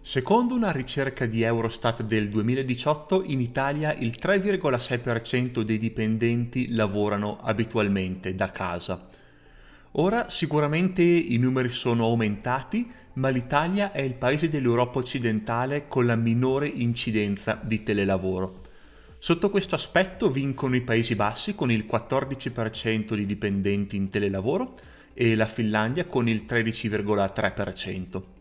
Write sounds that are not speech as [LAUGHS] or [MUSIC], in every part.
Secondo una ricerca di Eurostat del 2018, in Italia il 3,6% dei dipendenti lavorano abitualmente da casa. Ora sicuramente i numeri sono aumentati, ma l'Italia è il paese dell'Europa occidentale con la minore incidenza di telelavoro. Sotto questo aspetto vincono i Paesi Bassi con il 14% di dipendenti in telelavoro e la Finlandia con il 13,3%.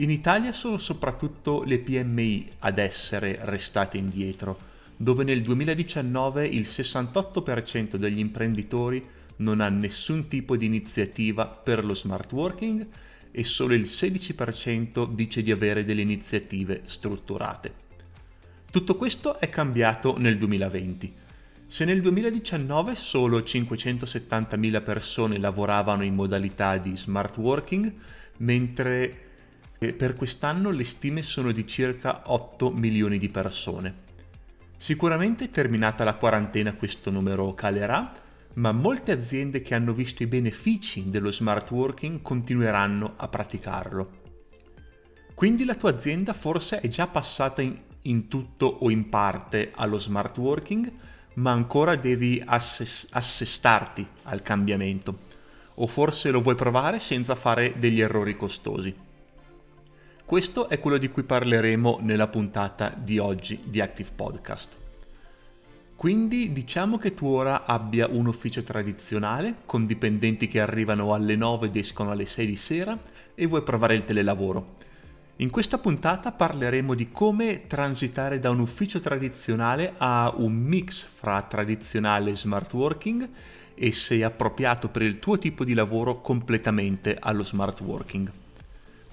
In Italia sono soprattutto le PMI ad essere restate indietro, dove nel 2019 il 68% degli imprenditori non ha nessun tipo di iniziativa per lo smart working e solo il 16% dice di avere delle iniziative strutturate. Tutto questo è cambiato nel 2020. Se nel 2019 solo 570.000 persone lavoravano in modalità di smart working, mentre per quest'anno le stime sono di circa 8 milioni di persone. Sicuramente terminata la quarantena questo numero calerà, ma molte aziende che hanno visto i benefici dello smart working continueranno a praticarlo. Quindi la tua azienda forse è già passata in, in tutto o in parte allo smart working, ma ancora devi assess- assestarti al cambiamento. O forse lo vuoi provare senza fare degli errori costosi. Questo è quello di cui parleremo nella puntata di oggi di Active Podcast. Quindi diciamo che tu ora abbia un ufficio tradizionale con dipendenti che arrivano alle 9 ed escono alle 6 di sera e vuoi provare il telelavoro. In questa puntata parleremo di come transitare da un ufficio tradizionale a un mix fra tradizionale e smart working e se è appropriato per il tuo tipo di lavoro completamente allo smart working.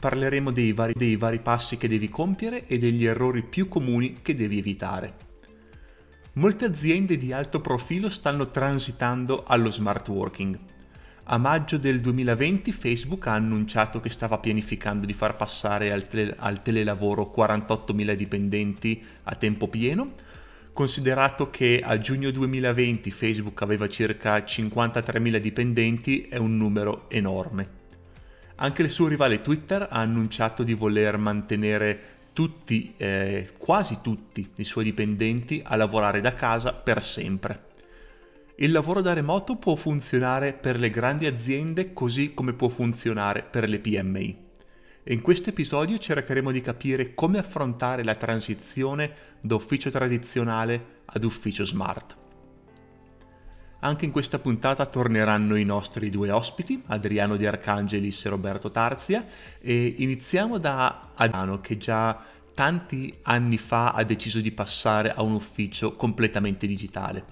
Parleremo dei vari, dei vari passi che devi compiere e degli errori più comuni che devi evitare. Molte aziende di alto profilo stanno transitando allo smart working. A maggio del 2020 Facebook ha annunciato che stava pianificando di far passare al, tele- al telelavoro 48.000 dipendenti a tempo pieno, considerato che a giugno 2020 Facebook aveva circa 53.000 dipendenti, è un numero enorme. Anche il suo rivale Twitter ha annunciato di voler mantenere tutti, eh, quasi tutti i suoi dipendenti a lavorare da casa per sempre. Il lavoro da remoto può funzionare per le grandi aziende così come può funzionare per le PMI. E in questo episodio cercheremo di capire come affrontare la transizione da ufficio tradizionale ad ufficio smart. Anche in questa puntata torneranno i nostri due ospiti, Adriano Di Arcangelis e Roberto Tarzia, e iniziamo da Adriano che già tanti anni fa ha deciso di passare a un ufficio completamente digitale.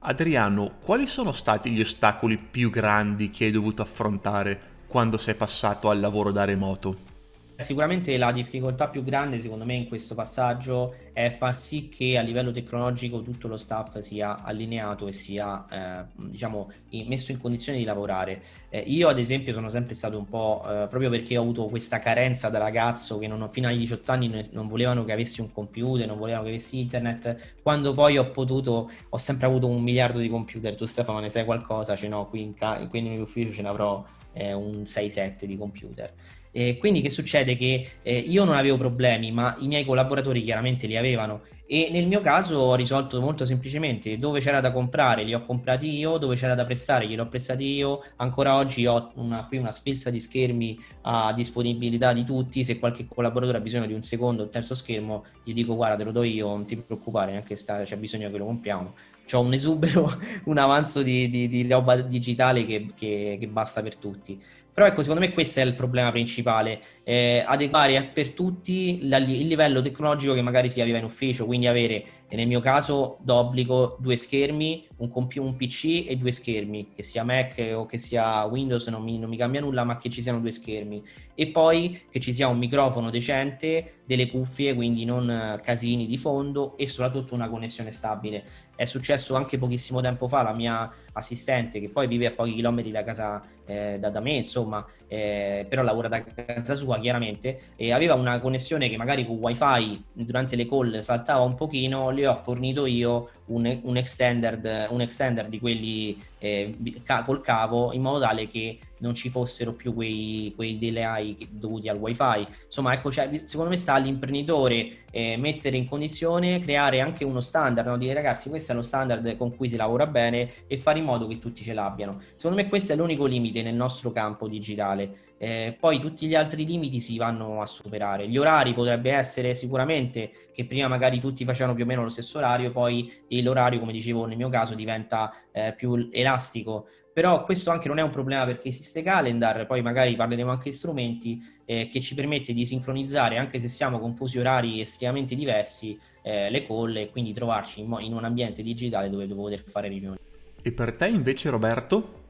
Adriano, quali sono stati gli ostacoli più grandi che hai dovuto affrontare quando sei passato al lavoro da remoto? Sicuramente la difficoltà più grande secondo me in questo passaggio è far sì che a livello tecnologico tutto lo staff sia allineato e sia eh, diciamo messo in condizione di lavorare. Eh, io ad esempio sono sempre stato un po' eh, proprio perché ho avuto questa carenza da ragazzo che non, fino ai 18 anni non volevano che avessi un computer, non volevano che avessi internet. Quando poi ho potuto, ho sempre avuto un miliardo di computer. Tu Stefano ne sai qualcosa? Ce n'ho qui in, ca- qui nell'ufficio ce ne avrò eh, un 6-7 di computer. Eh, quindi che succede? Che eh, io non avevo problemi, ma i miei collaboratori chiaramente li avevano e nel mio caso ho risolto molto semplicemente dove c'era da comprare li ho comprati io, dove c'era da prestare glieli ho prestati io, ancora oggi ho una, qui una sfilza di schermi a disponibilità di tutti, se qualche collaboratore ha bisogno di un secondo o terzo schermo gli dico guarda te lo do io, non ti preoccupare, neanche sta, c'è bisogno che lo compriamo. Ho un esubero, [LAUGHS] un avanzo di, di, di roba digitale che, che, che basta per tutti. Però ecco, secondo me questo è il problema principale, eh, adeguare per tutti la, il livello tecnologico che magari si aveva in ufficio, quindi avere nel mio caso d'obbligo due schermi, un, comp- un PC e due schermi, che sia Mac o che sia Windows non mi, non mi cambia nulla, ma che ci siano due schermi. E poi che ci sia un microfono decente, delle cuffie, quindi non casini di fondo e soprattutto una connessione stabile. È successo anche pochissimo tempo fa, la mia assistente che poi vive a pochi chilometri da casa eh, da, da, me, insomma, eh, però lavora da casa sua chiaramente, e aveva una connessione che magari con wifi durante le call saltava un pochino, le ho fornito io un, un, extender, un extender di quelli eh, col cavo in modo tale che non ci fossero più quei, quei delay dovuti al wifi. Insomma, ecco, cioè, secondo me sta all'imprenditore eh, mettere in condizione, creare anche uno standard, no? dire ragazzi questo è lo standard con cui si lavora bene e fare modo che tutti ce l'abbiano. Secondo me questo è l'unico limite nel nostro campo digitale. Eh, poi tutti gli altri limiti si vanno a superare. Gli orari potrebbe essere sicuramente che prima magari tutti facevano più o meno lo stesso orario, poi l'orario, come dicevo nel mio caso, diventa eh, più elastico però questo anche non è un problema perché esiste Calendar, poi magari parleremo anche di strumenti eh, che ci permette di sincronizzare, anche se siamo con fusi orari estremamente diversi, eh, le call e quindi trovarci in, mo- in, un ambiente digitale dove poter fare riunioni. E per te invece Roberto?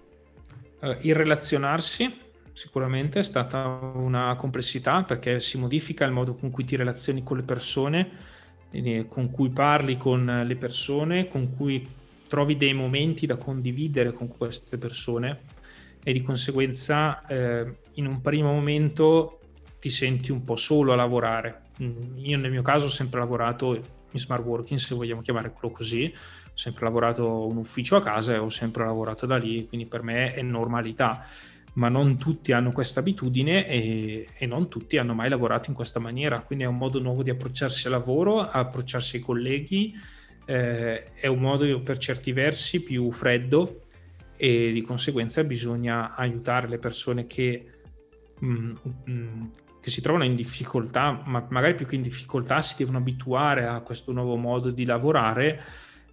Uh, il relazionarsi sicuramente è stata una complessità perché si modifica il modo con cui ti relazioni con le persone, con cui parli con le persone, con cui trovi dei momenti da condividere con queste persone e di conseguenza eh, in un primo momento ti senti un po' solo a lavorare. Mm, io nel mio caso ho sempre lavorato in smart working, se vogliamo chiamarlo così, ho sempre lavorato un ufficio a casa e ho sempre lavorato da lì, quindi per me è normalità, ma non tutti hanno questa abitudine e, e non tutti hanno mai lavorato in questa maniera, quindi è un modo nuovo di approcciarsi al lavoro, approcciarsi ai colleghi eh, è un modo per certi versi più freddo e di conseguenza bisogna aiutare le persone che, mm, mm, che si trovano in difficoltà, ma magari più che in difficoltà si devono abituare a questo nuovo modo di lavorare.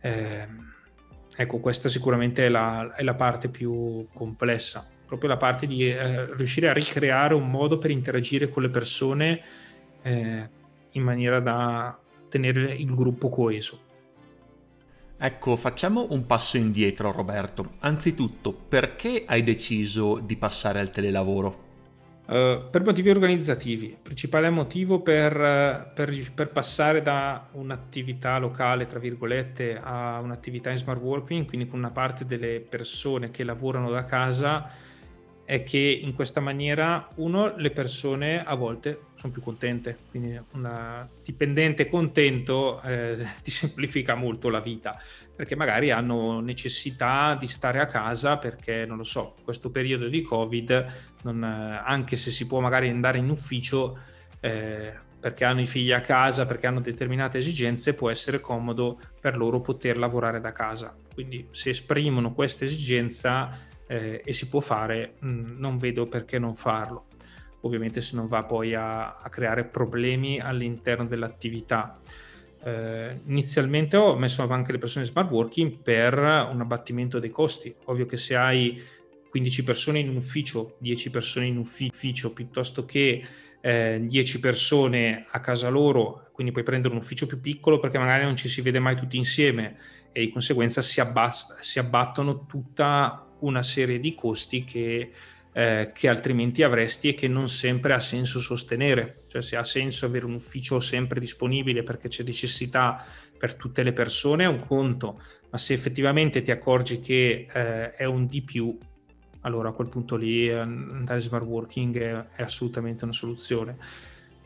Eh, ecco, questa sicuramente è la, è la, parte più complessa, proprio la parte di eh, riuscire a ricreare un modo per interagire con le persone eh, in maniera da tenere il gruppo coeso. Ecco, facciamo un passo indietro Roberto. Anzitutto, perché hai deciso di passare al telelavoro? Uh, per motivi organizzativi. Il principale motivo per, per, per, passare da un'attività locale, tra virgolette, a un'attività in smart working, quindi con una parte delle persone che lavorano da casa, è che in questa maniera, uno, le persone a volte sono più contente, quindi un dipendente contento eh, [LAUGHS] ti semplifica molto la vita, perché magari hanno necessità di stare a casa perché, non lo so, questo periodo di Covid, non, anche se si può magari andare in ufficio, eh, perché hanno i figli a casa, perché hanno determinate esigenze, può essere comodo per loro poter lavorare da casa. Quindi se esprimono questa esigenza eh, e si può fare, mh, mm, non vedo perché non farlo. Ovviamente se non va poi a, a creare problemi all'interno dell'attività. Eh, inizialmente ho messo anche le persone smart working per un abbattimento dei costi. Ovvio che se hai 15 persone in un ufficio, 10 persone in un ufficio, piuttosto che eh, 10 persone a casa loro, quindi puoi prendere un ufficio più piccolo perché magari non ci si vede mai tutti insieme e di conseguenza si, abbast- si abbattono tutta una serie di costi che, eh, che, altrimenti avresti e che non sempre ha senso sostenere. Cioè se ha senso avere un ufficio sempre disponibile perché c'è necessità per tutte le persone è un conto, ma se effettivamente ti accorgi che eh, è un di più, allora a quel punto lì andare smart working è, è assolutamente una soluzione.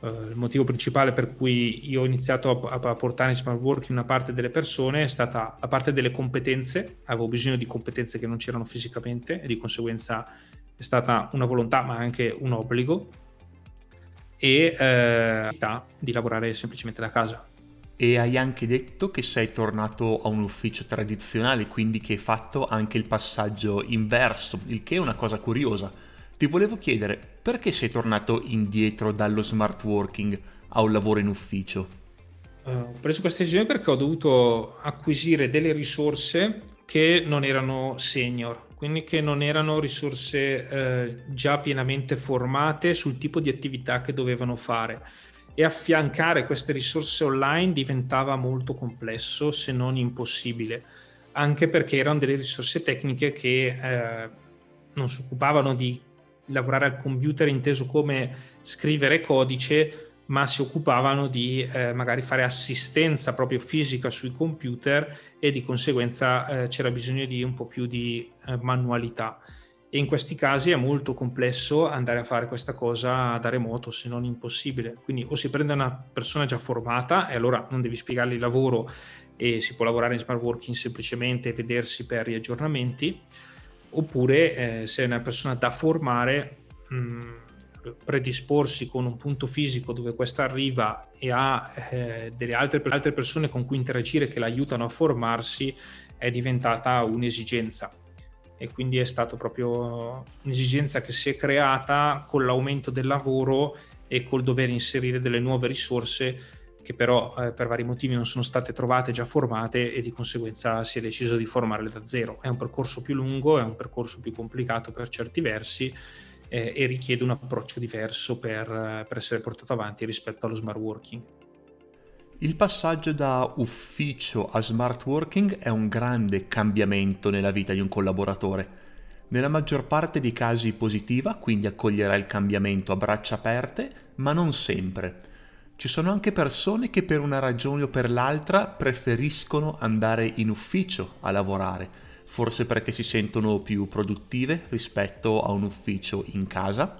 Uh, il motivo principale per cui io ho iniziato a, a, portare in smart working una parte delle persone è stata la parte delle competenze, avevo bisogno di competenze che non c'erano fisicamente e di conseguenza è stata una volontà ma anche un obbligo e eh, di lavorare semplicemente da casa. E hai anche detto che sei tornato a un ufficio tradizionale, quindi che hai fatto anche il passaggio inverso, il che è una cosa curiosa ti volevo chiedere perché sei tornato indietro dallo smart working a un lavoro in ufficio? Uh, ho preso questa decisione perché ho dovuto acquisire delle risorse che non erano senior, quindi che non erano risorse eh, già pienamente formate sul tipo di attività che dovevano fare e affiancare queste risorse online diventava molto complesso se non impossibile, anche perché erano delle risorse tecniche che eh, non si occupavano di lavorare al computer inteso come scrivere codice, ma si occupavano di eh, magari fare assistenza proprio fisica sui computer e di conseguenza eh, c'era bisogno di un po' più di eh, manualità. E in questi casi è molto complesso andare a fare questa cosa da remoto, se non impossibile. Quindi o si prende una persona già formata e allora non devi spiegargli il lavoro e si può lavorare in smart working semplicemente e vedersi per gli aggiornamenti, oppure eh, se è una persona da formare, mh, mm, predisporsi con un punto fisico dove questa arriva e ha eh, delle altre, altre persone con cui interagire che l'aiutano a formarsi, è diventata un'esigenza. E quindi è stata proprio un'esigenza che si è creata con l'aumento del lavoro e col dover inserire delle nuove risorse che però eh, per vari motivi non sono state trovate già formate e di conseguenza si è deciso di formarle da zero. È un percorso più lungo, è un percorso più complicato per certi versi eh, e richiede un approccio diverso per, per essere portato avanti rispetto allo smart working. Il passaggio da ufficio a smart working è un grande cambiamento nella vita di un collaboratore. Nella maggior parte dei casi positiva, quindi accoglierà il cambiamento a braccia aperte, ma non sempre ci sono anche persone che per una ragione o per l'altra preferiscono andare in ufficio a lavorare, forse perché si sentono più produttive rispetto a un ufficio in casa.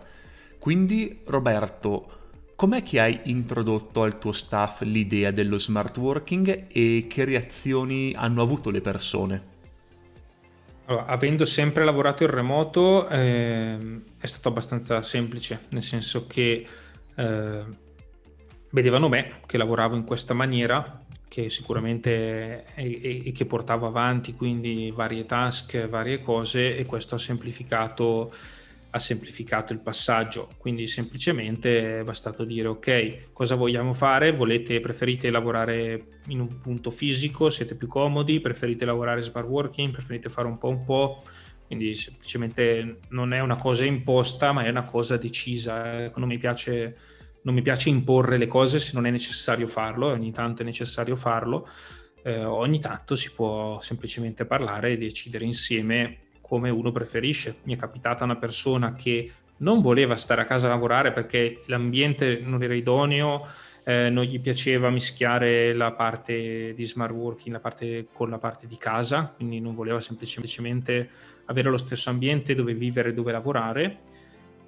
Quindi Roberto, com'è che hai introdotto al tuo staff l'idea dello smart working e che reazioni hanno avuto le persone? Allora, avendo sempre lavorato in remoto eh, è stato abbastanza semplice, nel senso che eh, vedevano me che lavoravo in questa maniera che sicuramente e, che portavo avanti quindi varie task, varie cose e questo ha semplificato, ha semplificato il passaggio. Quindi semplicemente è bastato dire ok, cosa vogliamo fare? Volete, preferite lavorare in un punto fisico? Siete più comodi? Preferite lavorare smart working? Preferite fare un po' un po'? Quindi semplicemente non è una cosa imposta, ma è una cosa decisa. Non mi piace non mi piace imporre le cose se non è necessario farlo, e ogni tanto è necessario farlo, eh, ogni tanto si può semplicemente parlare e decidere insieme come uno preferisce. Mi è capitata una persona che non voleva stare a casa a lavorare perché l'ambiente non era idoneo, eh, non gli piaceva mischiare la parte di smart working la parte, con la parte di casa, quindi non voleva semplicemente avere lo stesso ambiente dove vivere e dove lavorare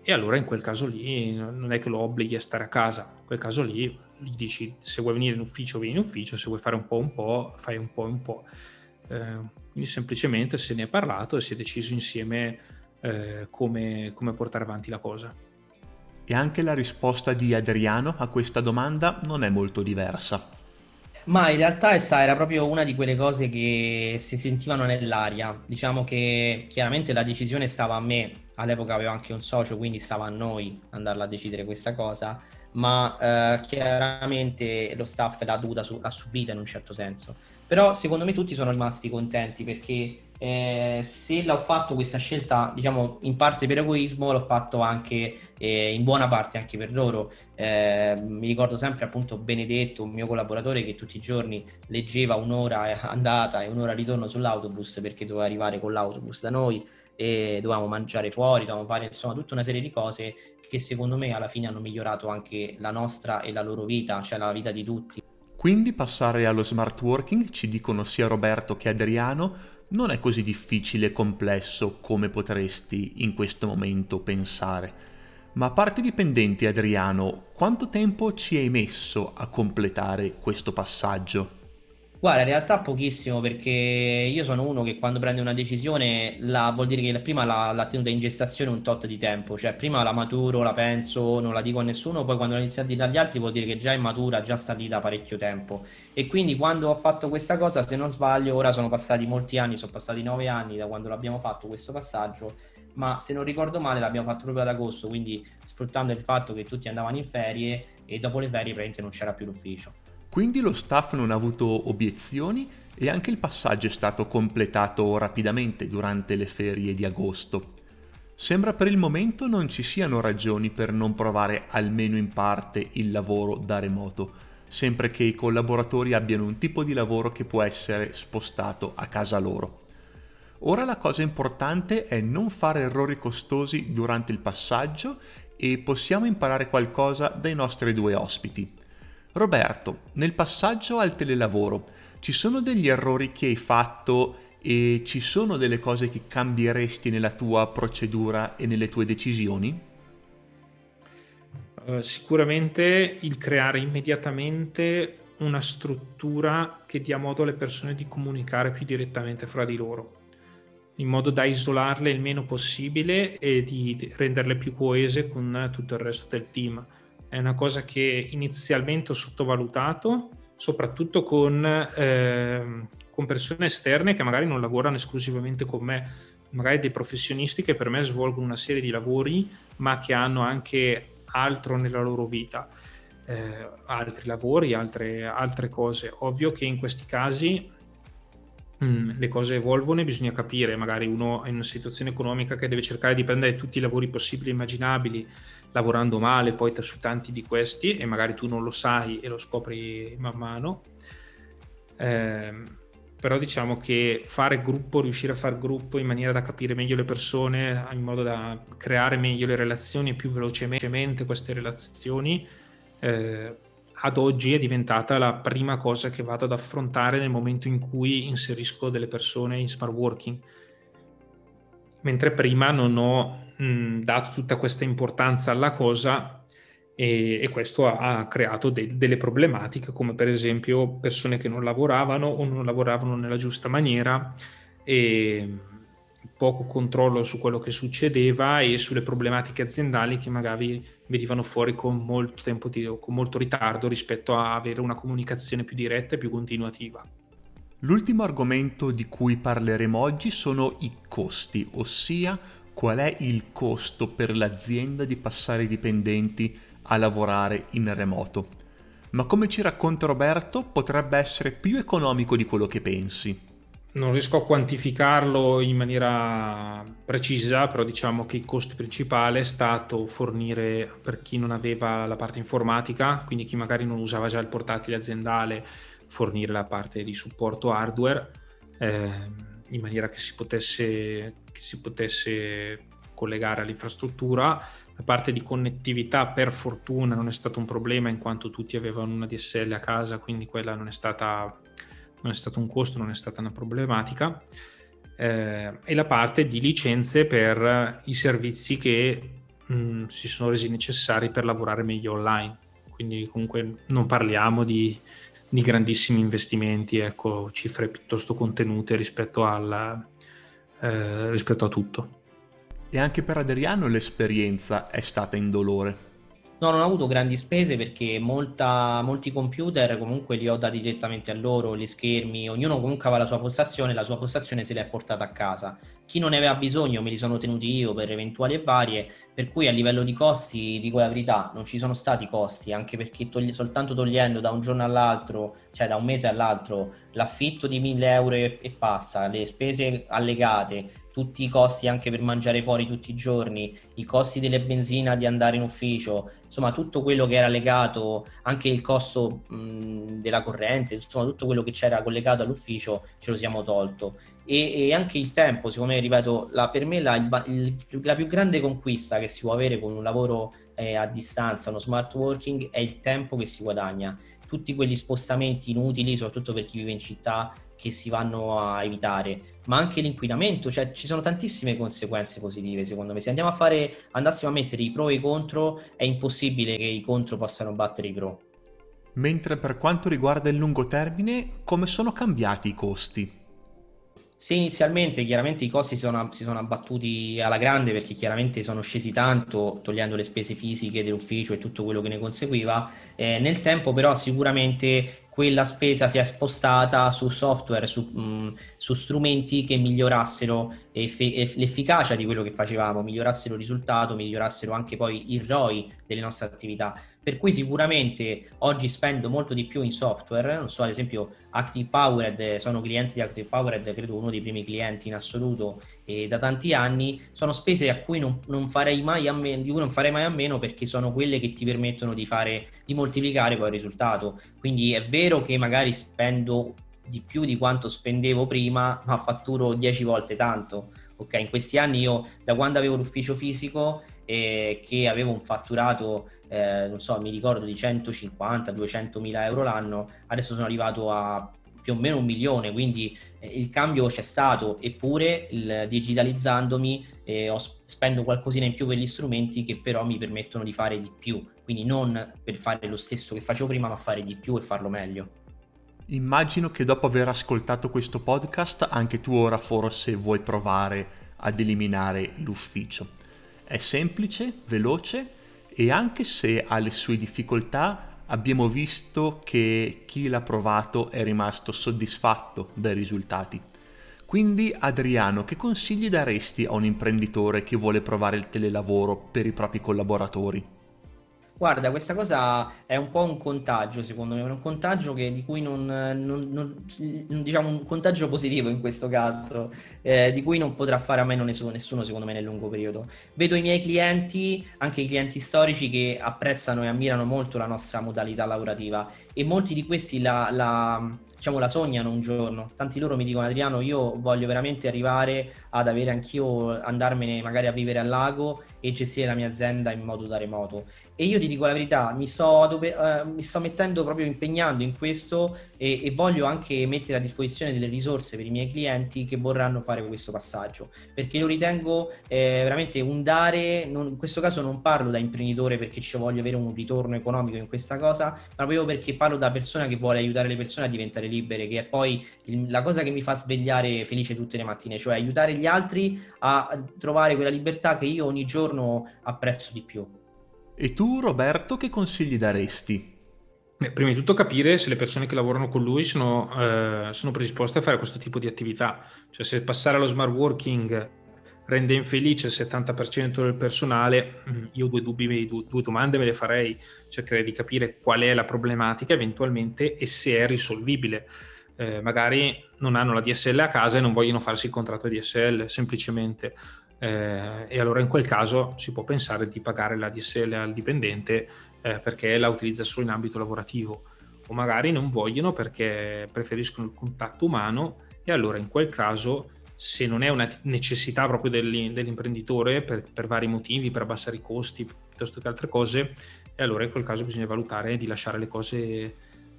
e allora in quel caso lì non è che lo obblighi a stare a casa, in quel caso lì gli dici se vuoi venire in ufficio vieni in ufficio, se vuoi fare un po' un po' fai un po' un po'. Eh, quindi semplicemente se ne è parlato e si è deciso insieme eh, come, come portare avanti la cosa. E anche la risposta di Adriano a questa domanda non è molto diversa. Ma in realtà era proprio una di quelle cose che si sentivano nell'aria. Diciamo che chiaramente la decisione stava a me, all'epoca avevo anche un socio, quindi stava a noi andarla a decidere questa cosa, ma eh, chiaramente lo staff l'ha dovuta l'ha subita in un certo senso. Però secondo me tutti sono rimasti contenti perché eh, se l'ho fatto questa scelta, diciamo in parte per egoismo, l'ho fatto anche eh, in buona parte anche per loro. Eh, mi ricordo sempre appunto Benedetto, un mio collaboratore, che tutti i giorni leggeva un'ora andata e un'ora ritorno sull'autobus perché doveva arrivare con l'autobus da noi e dovevamo mangiare fuori, dovevamo fare insomma tutta una serie di cose che secondo me alla fine hanno migliorato anche la nostra e la loro vita, cioè la vita di tutti. Quindi passare allo smart working, ci dicono sia Roberto che Adriano, non è così difficile e complesso come potresti in questo momento pensare. Ma a parte i dipendenti, Adriano, quanto tempo ci hai messo a completare questo passaggio? Guarda, in realtà pochissimo perché io sono uno che quando prende una decisione la, vuol dire che prima l'ha, l'ha tenuta in gestazione un tot di tempo, cioè prima la maturo, la penso, non la dico a nessuno, poi quando la inizio a dire agli altri vuol dire che già è matura, già sta lì da parecchio tempo. E quindi quando ho fatto questa cosa, se non sbaglio, ora sono passati molti anni, sono passati nove anni da quando l'abbiamo fatto questo passaggio, ma se non ricordo male l'abbiamo fatto proprio ad agosto, quindi sfruttando il fatto che tutti andavano in ferie e dopo le ferie praticamente non c'era più l'ufficio. Quindi lo staff non ha avuto obiezioni e anche il passaggio è stato completato rapidamente durante le ferie di agosto. Sembra per il momento non ci siano ragioni per non provare almeno in parte il lavoro da remoto, sempre che i collaboratori abbiano un tipo di lavoro che può essere spostato a casa loro. Ora la cosa importante è non fare errori costosi durante il passaggio e possiamo imparare qualcosa dai nostri due ospiti. Roberto, nel passaggio al telelavoro ci sono degli errori che hai fatto e ci sono delle cose che cambieresti nella tua procedura e nelle tue decisioni? Uh, sicuramente il creare immediatamente una struttura che dia modo alle persone di comunicare più direttamente fra di loro, in modo da isolarle il meno possibile e di renderle più coese con tutto il resto del team. È una cosa che inizialmente ho sottovalutato, soprattutto con eh, con persone esterne che magari non lavorano esclusivamente con me, magari dei professionisti che per me svolgono una serie di lavori, ma che hanno anche altro nella loro vita, eh, altri lavori, altre, altre cose. Ovvio che in questi casi mm, le cose evolvono e bisogna capire, magari uno è in una situazione economica che deve cercare di prendere tutti i lavori possibili e immaginabili, lavorando male poi su tanti di questi e magari tu non lo sai e lo scopri man mano. Eh, però diciamo che fare gruppo, riuscire a fare gruppo in maniera da capire meglio le persone, in modo da creare meglio le relazioni e più velocemente queste relazioni, eh, ad oggi è diventata la prima cosa che vado ad affrontare nel momento in cui inserisco delle persone in smart working. Mentre prima non ho mh, dato tutta questa importanza alla cosa e, e questo ha, ha creato de, delle problematiche come per esempio persone che non lavoravano o non lavoravano nella giusta maniera e poco controllo su quello che succedeva e sulle problematiche aziendali che magari venivano fuori con molto tempo con molto ritardo rispetto a avere una comunicazione più diretta e più continuativa. L'ultimo argomento di cui parleremo oggi sono i costi, ossia qual è il costo per l'azienda di passare i dipendenti a lavorare in remoto. Ma come ci racconta Roberto, potrebbe essere più economico di quello che pensi. Non riesco a quantificarlo in maniera precisa, però diciamo che il costo principale è stato fornire per chi non aveva la parte informatica, quindi chi magari non usava già il portatile aziendale, fornire la parte di supporto hardware eh, in maniera che si potesse, che si potesse collegare all'infrastruttura la parte di connettività per fortuna non è stato un problema in quanto tutti avevano una DSL a casa, quindi quella non è stata non è stato un costo, non è stata una problematica. Eh, e la parte di licenze per i servizi che mh, mm, si sono resi necessari per lavorare meglio online. Quindi comunque non parliamo di, di grandissimi investimenti, ecco, cifre piuttosto contenute rispetto, al, eh, rispetto a tutto. E anche per Adriano l'esperienza è stata indolore. No, non ho avuto grandi spese perché molta, molti computer comunque li ho dati direttamente a loro, gli schermi, ognuno comunque aveva la sua postazione, la sua postazione se l'è portata a casa. Chi non ne aveva bisogno me li sono tenuti io per eventuali e varie, per cui a livello di costi, dico la verità, non ci sono stati costi, anche perché togli- soltanto togliendo da un giorno all'altro, cioè da un mese all'altro, l'affitto di 1000 euro e, e passa, le spese allegate, tutti i costi anche per mangiare fuori tutti i giorni, i costi delle benzina di andare in ufficio, insomma tutto quello che era legato, anche il costo mh, della corrente, insomma tutto quello che c'era collegato all'ufficio ce lo siamo tolto. E, e anche il tempo, secondo me, ripeto, la, per me la, il, la, più grande conquista che si può avere con un lavoro eh, a distanza, uno smart working, è il tempo che si guadagna. Tutti quegli spostamenti inutili, soprattutto per chi vive in città, che si vanno a evitare, ma anche l'inquinamento, cioè ci sono tantissime conseguenze positive secondo me. Se andiamo a fare, andassimo a mettere i pro e i contro, è impossibile che i contro possano battere i pro. Mentre per quanto riguarda il lungo termine, come sono cambiati i costi? Se inizialmente chiaramente i costi sono, si sono abbattuti alla grande perché chiaramente sono scesi tanto togliendo le spese fisiche dell'ufficio e tutto quello che ne conseguiva, eh, nel tempo però sicuramente quella spesa si è spostata su software, su, mh, su strumenti che migliorassero eff- l'efficacia di quello che facevamo, migliorassero il risultato, migliorassero anche poi il ROI delle nostre attività. Per cui sicuramente oggi spendo molto di più in software, non so, ad esempio Active Powered, sono clienti di Active Powered, credo uno dei primi clienti in assoluto e da tanti anni, sono spese a cui non, non farei mai a meno, di cui non farei mai a meno perché sono quelle che ti permettono di fare, di moltiplicare poi il risultato. Quindi è vero che magari spendo di più di quanto spendevo prima, ma fatturo 10 volte tanto. Ok, in questi anni io da quando avevo l'ufficio fisico eh, che aveva un fatturato, eh, non so, mi ricordo di 150-200 mila euro l'anno, adesso sono arrivato a più o meno un milione, quindi eh, il cambio c'è stato, eppure il, digitalizzandomi eh, ho, spendo qualcosina in più per gli strumenti che però mi permettono di fare di più, quindi non per fare lo stesso che facevo prima, ma fare di più e farlo meglio. Immagino che dopo aver ascoltato questo podcast anche tu ora forse vuoi provare ad eliminare l'ufficio. È semplice, veloce e anche se ha le sue difficoltà abbiamo visto che chi l'ha provato è rimasto soddisfatto dai risultati. Quindi Adriano, che consigli daresti a un imprenditore che vuole provare il telelavoro per i propri collaboratori? Guarda, questa cosa è un po' un contagio, secondo me, un contagio che, di cui non, non, non, diciamo un contagio positivo in questo caso, eh, di cui non potrà fare a meno nessuno, nessuno, secondo me, nel lungo periodo. Vedo i miei clienti, anche i clienti storici, che apprezzano e ammirano molto la nostra modalità lavorativa e molti di questi la, la diciamo, la sognano un giorno. Tanti loro mi dicono Adriano, io voglio veramente arrivare ad avere anch'io, andarmene magari a vivere al lago e gestire la mia azienda in modo da remoto. E io ti dico la verità, mi sto, dove, eh, mi sto mettendo proprio impegnando in questo e, e, voglio anche mettere a disposizione delle risorse per i miei clienti che vorranno fare questo passaggio, perché lo ritengo eh, veramente un dare, non, in questo caso non parlo da imprenditore perché ci voglio avere un ritorno economico in questa cosa, ma proprio perché parlo da persona che vuole aiutare le persone a diventare libere, che è poi il, la cosa che mi fa svegliare felice tutte le mattine, cioè aiutare gli altri a trovare quella libertà che io ogni giorno apprezzo di più. E tu, Roberto, che consigli daresti? Beh, prima di tutto capire se le persone che lavorano con lui sono, eh, sono, predisposte a fare questo tipo di attività. Cioè se passare allo smart working rende infelice il 70% del personale, mm, io due dubbi, due, domande me le farei. Cercherei di capire qual è la problematica eventualmente e se è risolvibile. Eh, magari non hanno la DSL a casa e non vogliono farsi il contratto DSL, semplicemente eh, e allora in quel caso si può pensare di pagare la DSL al dipendente eh, perché la utilizza solo in ambito lavorativo o magari non vogliono perché preferiscono il contatto umano e allora in quel caso se non è una necessità proprio dell'imprenditore per, per, vari motivi, per abbassare i costi piuttosto che altre cose, e allora in quel caso bisogna valutare di lasciare le cose,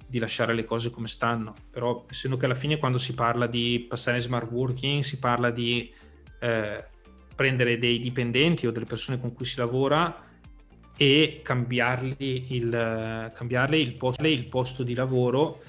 di lasciare le cose come stanno. Però essendo che alla fine quando si parla di passare in smart working si parla di eh, prendere dei dipendenti o delle persone con cui si lavora e cambiargli il, cambiargli il, posto, il posto di lavoro,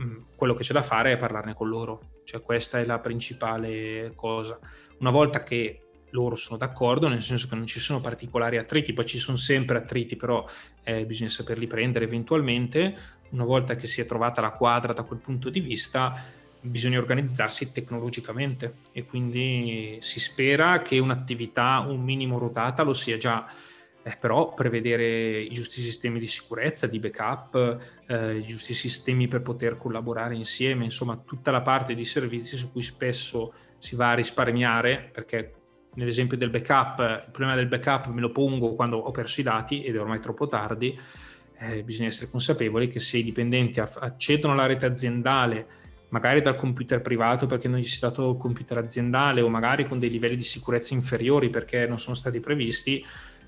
mm, quello che c'è da fare è parlarne con loro. Cioè questa è la principale cosa. Una volta che loro sono d'accordo, nel senso che non ci sono particolari attriti, poi ci sono sempre attriti, però eh, bisogna saperli prendere eventualmente. Una volta che si è trovata la quadra da quel punto di vista, bisogna organizzarsi tecnologicamente e quindi si spera che un'attività un minimo rotata lo sia già. Eh, però prevedere i giusti sistemi di sicurezza, di backup, eh, i giusti sistemi per poter collaborare insieme, insomma tutta la parte di servizi su cui spesso si va a risparmiare, perché nell'esempio del backup, il problema del backup me lo pongo quando ho perso i dati ed è ormai troppo tardi, eh, bisogna essere consapevoli che se i dipendenti accedono alla rete aziendale magari dal computer privato perché non gli si è dato il computer aziendale o magari con dei livelli di sicurezza inferiori perché non sono stati previsti,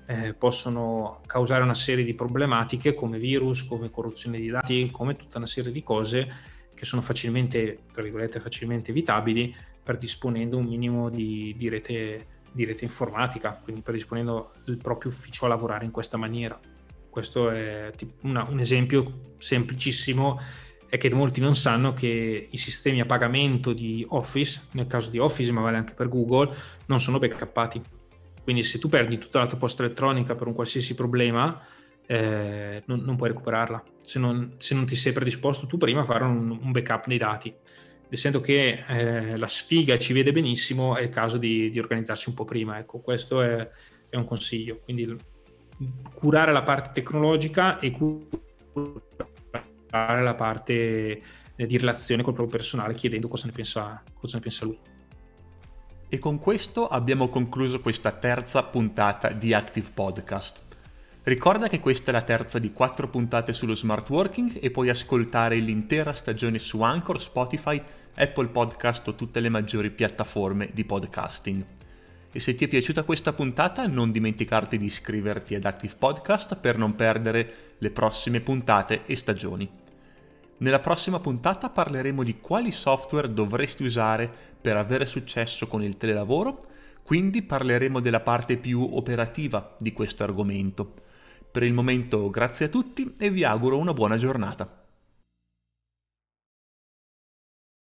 eh, possono causare una serie di problematiche come virus, come corruzione di dati, come tutta una serie di cose che sono facilmente, tra virgolette, facilmente evitabili predisponendo un minimo di, di, rete, di rete informatica, quindi predisponendo il proprio ufficio a lavorare in questa maniera. Questo è una, un esempio semplicissimo è che molti non sanno che i sistemi a pagamento di Office, nel caso di Office, ma vale anche per Google, non sono backuppati. Quindi se tu perdi tutta la tua posta elettronica per un qualsiasi problema, eh, non, non, puoi recuperarla. Se non, se non, ti sei predisposto tu prima a fare un, un backup dei dati. Essendo che eh, la sfiga ci vede benissimo, è il caso di, di organizzarsi un po' prima. Ecco, questo è, è un consiglio. Quindi curare la parte tecnologica e curare la parte eh, di relazione col proprio personale chiedendo cosa ne pensa, cosa ne pensa lui. E con questo abbiamo concluso questa terza puntata di Active Podcast. Ricorda che questa è la terza di quattro puntate sullo smart working e puoi ascoltare l'intera stagione su Anchor, Spotify, Apple Podcast o tutte le maggiori piattaforme di podcasting. E se ti è piaciuta questa puntata non dimenticarti di iscriverti ad Active Podcast per non perdere le prossime puntate e stagioni. Nella prossima puntata parleremo di quali software dovresti usare per avere successo con il telelavoro, quindi parleremo della parte più operativa di questo argomento. Per il momento grazie a tutti e vi auguro una buona giornata.